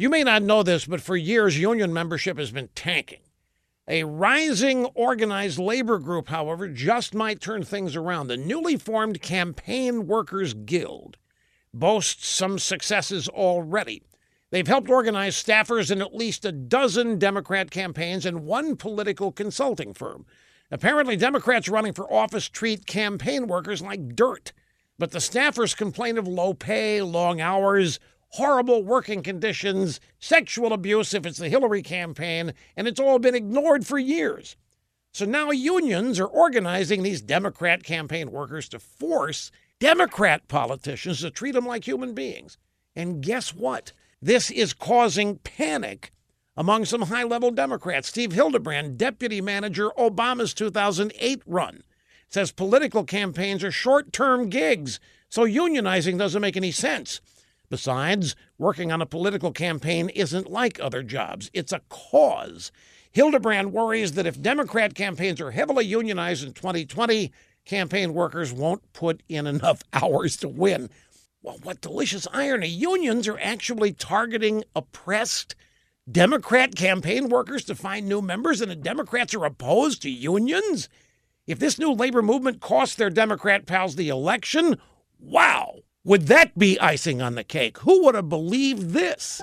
You may not know this, but for years, union membership has been tanking. A rising organized labor group, however, just might turn things around. The newly formed Campaign Workers Guild boasts some successes already. They've helped organize staffers in at least a dozen Democrat campaigns and one political consulting firm. Apparently, Democrats running for office treat campaign workers like dirt. But the staffers complain of low pay, long hours, horrible working conditions, sexual abuse if it's the Hillary campaign, and it's all been ignored for years. So now unions are organizing these Democrat campaign workers to force Democrat politicians to treat them like human beings. And guess what? This is causing panic among some high level Democrats. Steve Hildebrand, deputy manager Obama's 2008 run, says political campaigns are short term gigs, so unionizing doesn't make any sense. Besides, working on a political campaign isn't like other jobs, it's a cause. Hildebrand worries that if Democrat campaigns are heavily unionized in 2020, campaign workers won't put in enough hours to win. Well, what delicious irony. Unions are actually targeting oppressed Democrat campaign workers to find new members, and the Democrats are opposed to unions? If this new labor movement costs their Democrat pals the election, wow! Would that be icing on the cake? Who would have believed this?